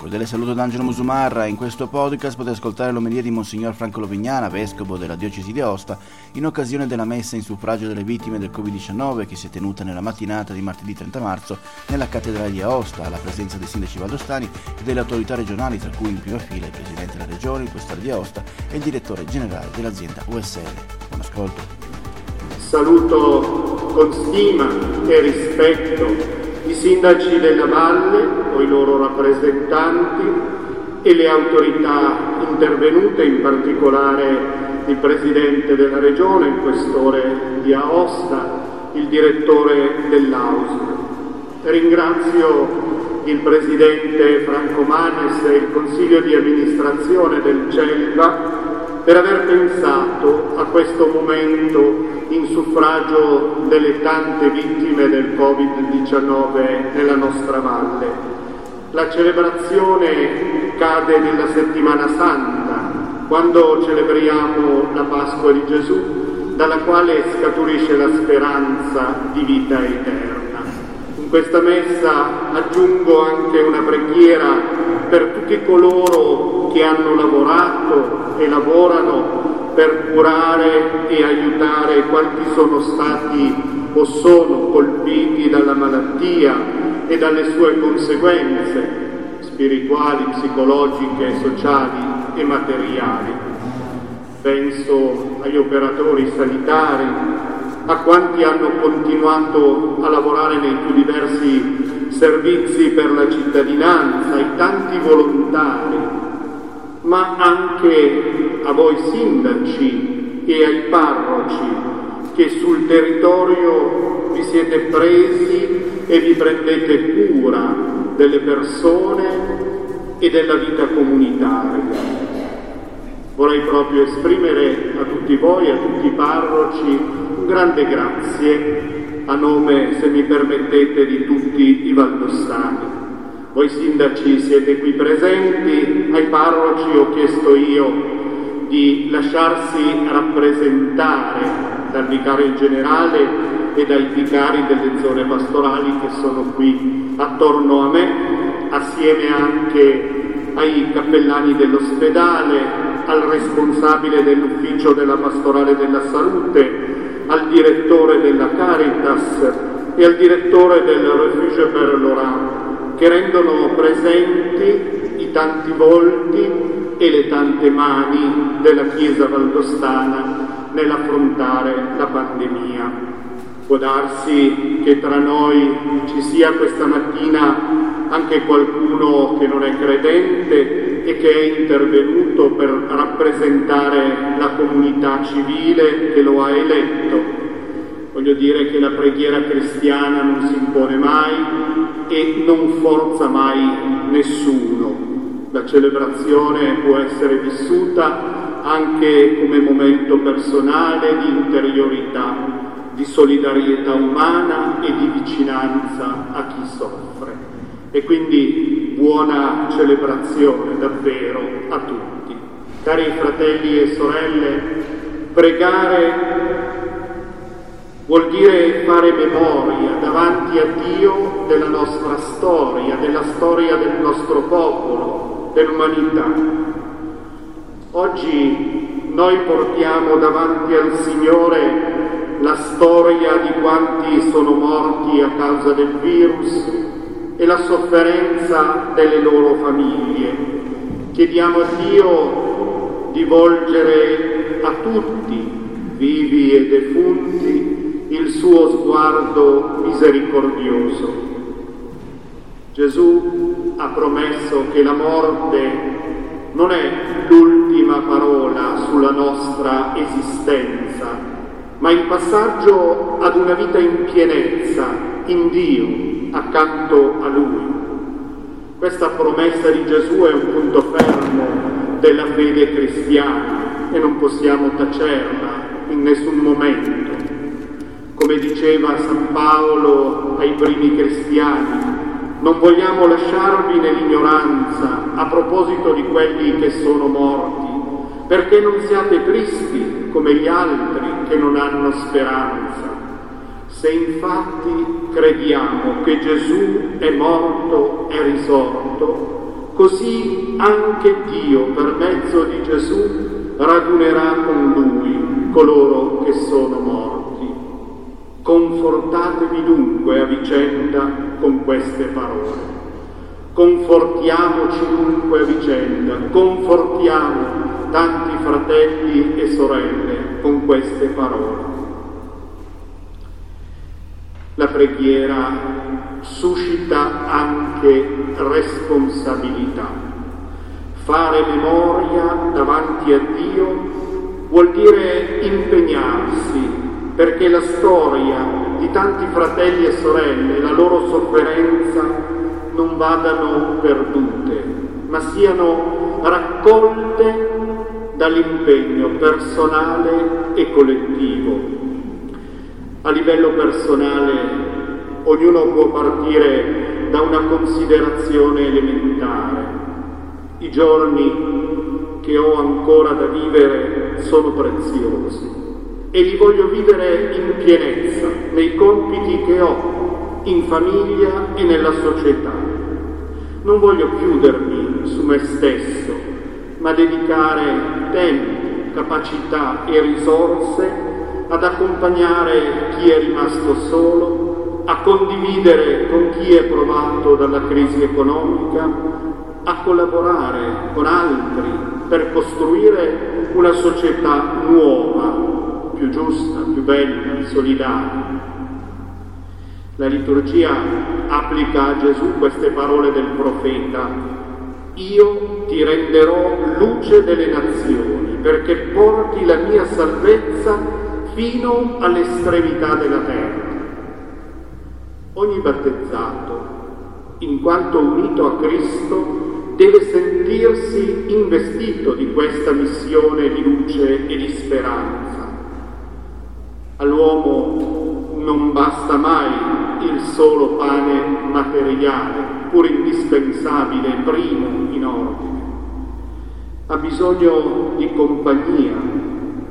Cordiale saluto da Angelo Musumarra. In questo podcast potete ascoltare l'omelia di Monsignor Franco Lovignana, vescovo della diocesi di Aosta, in occasione della messa in suffragio delle vittime del Covid-19 che si è tenuta nella mattinata di martedì 30 marzo nella cattedrale di Aosta, alla presenza dei sindaci valdostani e delle autorità regionali, tra cui in prima fila il presidente della regione, il questore di Aosta e il direttore generale dell'azienda USL. Buon ascolto. Saluto con stima e rispetto i sindaci della valle o i loro rappresentanti e le autorità intervenute, in particolare il Presidente della Regione, il Questore di Aosta, il Direttore dell'AUSL. Ringrazio il Presidente Franco Manes e il Consiglio di amministrazione del CELVA per aver pensato a questo momento in suffragio delle tante vittime del Covid-19 nella nostra valle. La celebrazione cade nella settimana santa, quando celebriamo la Pasqua di Gesù, dalla quale scaturisce la speranza di vita eterna. Questa messa aggiungo anche una preghiera per tutti coloro che hanno lavorato e lavorano per curare e aiutare quanti sono stati o sono colpiti dalla malattia e dalle sue conseguenze spirituali, psicologiche, sociali e materiali. Penso agli operatori sanitari, a quanti hanno continuato a lavorare nei più diversi servizi per la cittadinanza, ai tanti volontari, ma anche a voi sindaci e ai parroci che sul territorio vi siete presi e vi prendete cura delle persone e della vita comunitaria. Vorrei proprio esprimere a tutti voi, a tutti i parroci, grande grazie a nome, se mi permettete, di tutti i valdostani. Voi sindaci siete qui presenti, ai parroci ho chiesto io di lasciarsi rappresentare dal vicario generale e dai vicari delle zone pastorali che sono qui attorno a me, assieme anche ai cappellani dell'ospedale, al responsabile dell'ufficio della pastorale della salute, al direttore della Caritas e al direttore del Refuge per l'Oran, che rendono presenti i tanti volti e le tante mani della Chiesa valdostana nell'affrontare la pandemia. Può darsi che tra noi ci sia questa mattina anche qualcuno che non è credente e che è intervenuto per rappresentare la comunità civile che lo ha eletto. Voglio dire che la preghiera cristiana non si impone mai e non forza mai nessuno. La celebrazione può essere vissuta anche come momento personale di interiorità di solidarietà umana e di vicinanza a chi soffre. E quindi buona celebrazione davvero a tutti. Cari fratelli e sorelle, pregare vuol dire fare memoria davanti a Dio della nostra storia, della storia del nostro popolo, dell'umanità. Oggi noi portiamo davanti al Signore la storia di quanti sono morti a causa del virus e la sofferenza delle loro famiglie. Chiediamo a Dio di volgere a tutti, vivi e defunti, il suo sguardo misericordioso. Gesù ha promesso che la morte non è l'ultima parola sulla nostra esistenza, ma il passaggio ad una vita in pienezza, in Dio, accanto a Lui. Questa promessa di Gesù è un punto fermo della fede cristiana e non possiamo tacerla in nessun momento. Come diceva San Paolo ai primi cristiani, non vogliamo lasciarvi nell'ignoranza a proposito di quelli che sono morti, perché non siate tristi come gli altri che non hanno speranza. Se infatti crediamo che Gesù è morto e risorto, così anche Dio per mezzo di Gesù radunerà con lui coloro che sono morti. Confortatevi dunque a vicenda con queste parole. Confortiamoci dunque a vicenda, confortiamo tanti fratelli e sorelle con queste parole. La preghiera suscita anche responsabilità. Fare memoria davanti a Dio vuol dire impegnarsi perché la storia di tanti fratelli e sorelle, la loro sofferenza non vadano perdute, ma siano raccolte dall'impegno personale e collettivo. A livello personale ognuno può partire da una considerazione elementare. I giorni che ho ancora da vivere sono preziosi e li voglio vivere in pienezza nei compiti che ho in famiglia e nella società. Non voglio chiudermi su me stesso ma dedicare tempo, capacità e risorse ad accompagnare chi è rimasto solo, a condividere con chi è provato dalla crisi economica, a collaborare con altri per costruire una società nuova, più giusta, più bella, solidale. La liturgia applica a Gesù queste parole del profeta io ti renderò luce delle nazioni perché porti la mia salvezza fino all'estremità della terra. Ogni battezzato, in quanto unito a Cristo, deve sentirsi investito di questa missione di luce e di speranza. All'uomo non basta mai il solo pane materiale, pur indispensabile, primo in ordine. Ha bisogno di compagnia,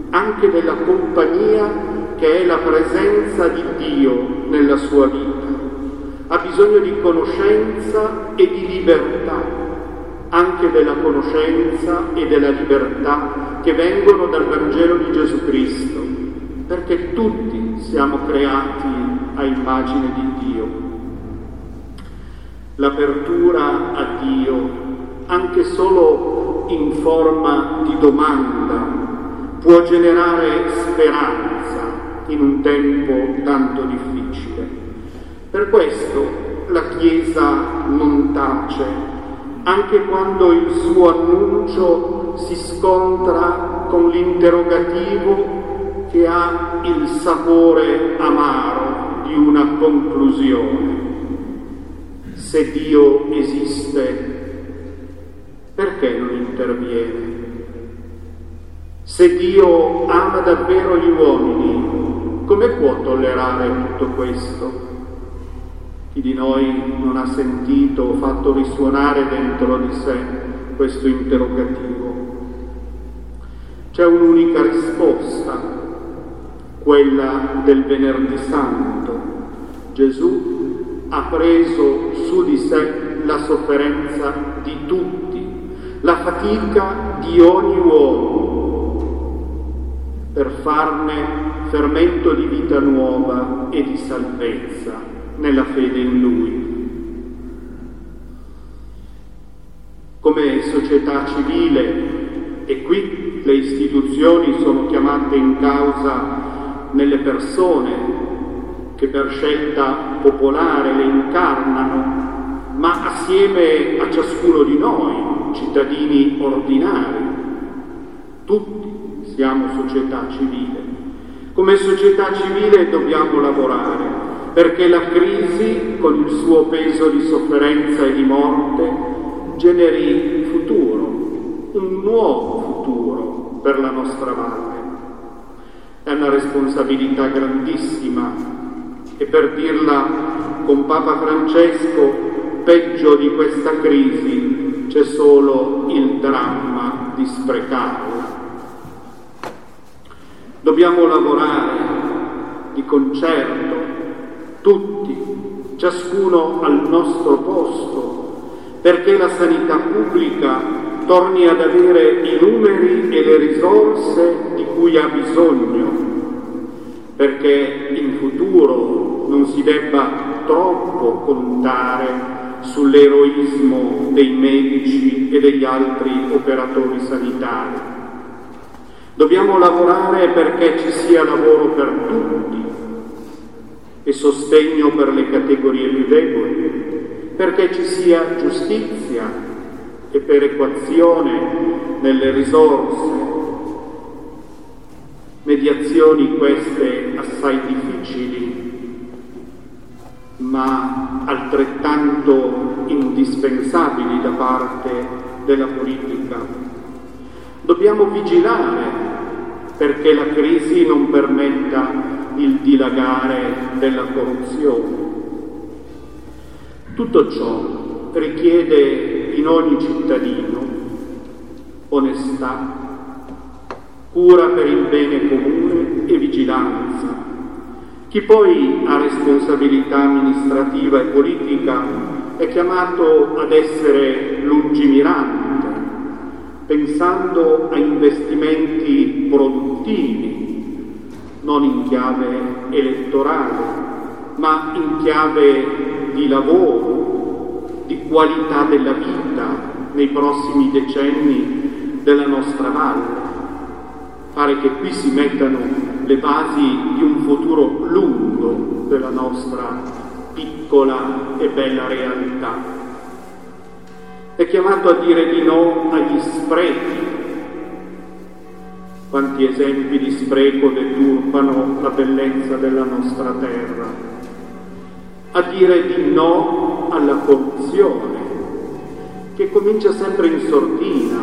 anche della compagnia che è la presenza di Dio nella sua vita. Ha bisogno di conoscenza e di libertà, anche della conoscenza e della libertà che vengono dal Vangelo di Gesù Cristo, perché tutti siamo creati a immagine di Dio l'apertura a Dio, anche solo in forma di domanda, può generare speranza in un tempo tanto difficile. Per questo la Chiesa non tace, anche quando il suo annuncio si scontra con l'interrogativo che ha il sapore amaro di una conclusione se Dio esiste, perché non interviene? Se Dio ama davvero gli uomini, come può tollerare tutto questo? Chi di noi non ha sentito o fatto risuonare dentro di sé questo interrogativo? C'è un'unica risposta, quella del venerdì santo. Gesù ha preso su di sé la sofferenza di tutti, la fatica di ogni uomo, per farne fermento di vita nuova e di salvezza nella fede in Lui. Come società civile, e qui le istituzioni sono chiamate in causa nelle persone che per scelta popolare le incarnano, ma assieme a ciascuno di noi, cittadini ordinari. Tutti siamo società civile. Come società civile dobbiamo lavorare perché la crisi, con il suo peso di sofferenza e di morte, generi futuro, un nuovo futuro per la nostra valle. È una responsabilità grandissima e per dirla con Papa Francesco, peggio di questa crisi c'è solo il dramma di sprecarla. Dobbiamo lavorare di concerto, tutti, ciascuno al nostro posto, perché la sanità pubblica torni ad avere i numeri e le risorse di cui ha bisogno, perché in futuro non si debba troppo contare sull'eroismo dei medici e degli altri operatori sanitari. Dobbiamo lavorare perché ci sia lavoro per tutti e sostegno per le categorie più deboli, perché ci sia giustizia e perequazione nelle risorse, mediazioni queste assai difficili, ma altrettanto indispensabili da parte della politica. Dobbiamo vigilare perché la crisi non permetta il dilagare della corruzione. Tutto ciò richiede in ogni cittadino onestà, cura per il bene comune e vigilanza. Chi poi ha responsabilità amministrativa e politica è chiamato ad essere lungimirante, pensando a investimenti produttivi, non in chiave elettorale, ma in chiave di lavoro, di qualità della vita nei prossimi decenni della nostra valle. Pare che qui si mettano le basi di un futuro lungo della nostra piccola e bella realtà è chiamato a dire di no agli sprechi. Quanti esempi di spreco deturpano la bellezza della nostra terra. A dire di no alla corruzione, che comincia sempre in sordina,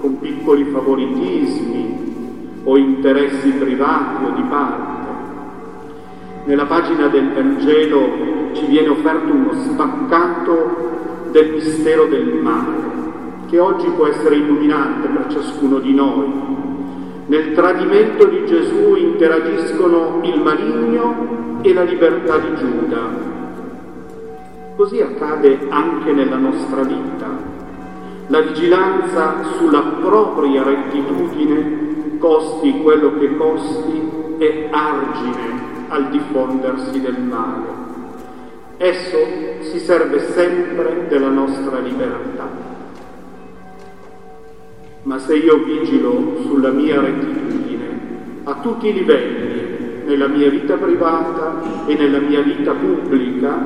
con piccoli favoritismi o interessi privati o di parte. Nella pagina del Vangelo ci viene offerto uno spaccato del mistero del male, che oggi può essere illuminante per ciascuno di noi. Nel tradimento di Gesù interagiscono il maligno e la libertà di Giuda. Così accade anche nella nostra vita. La vigilanza sulla propria rettitudine, costi quello che costi, è argine al diffondersi del male. Esso si serve sempre della nostra libertà. Ma se io vigilo sulla mia rettitudine a tutti i livelli, nella mia vita privata e nella mia vita pubblica,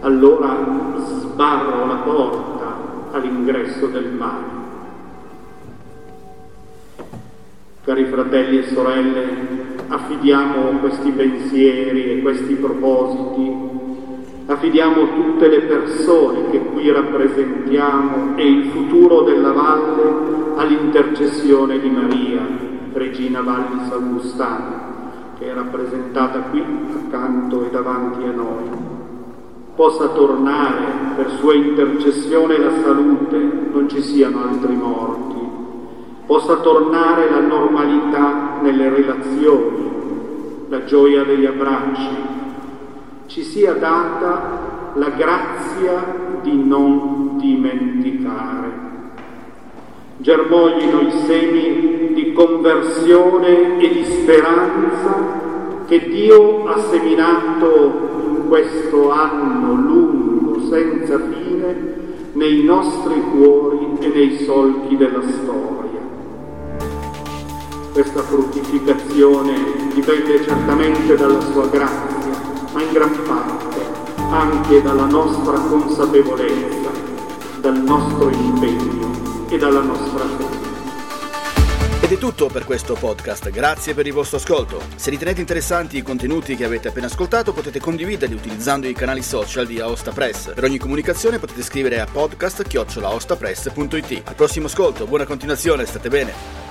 allora sbarro la porta all'ingresso del male. Cari fratelli e sorelle, affidiamo questi pensieri e questi propositi Affidiamo tutte le persone che qui rappresentiamo e il futuro della valle all'intercessione di Maria, Regina Valli Salustana, che è rappresentata qui accanto e davanti a noi. Possa tornare per sua intercessione la salute, non ci siano altri morti. Possa tornare la normalità nelle relazioni, la gioia degli abbracci, ci sia data la grazia di non dimenticare. Germoglino i semi di conversione e di speranza che Dio ha seminato in questo anno lungo, senza fine, nei nostri cuori e nei solchi della storia. Questa fruttificazione dipende certamente dalla sua grazia ma in gran parte anche dalla nostra consapevolezza, dal nostro impegno e dalla nostra fede. Ed è tutto per questo podcast, grazie per il vostro ascolto. Se ritenete interessanti i contenuti che avete appena ascoltato potete condividerli utilizzando i canali social di Aosta Press. Per ogni comunicazione potete scrivere a podcast-aostapress.it. Al prossimo ascolto, buona continuazione, state bene!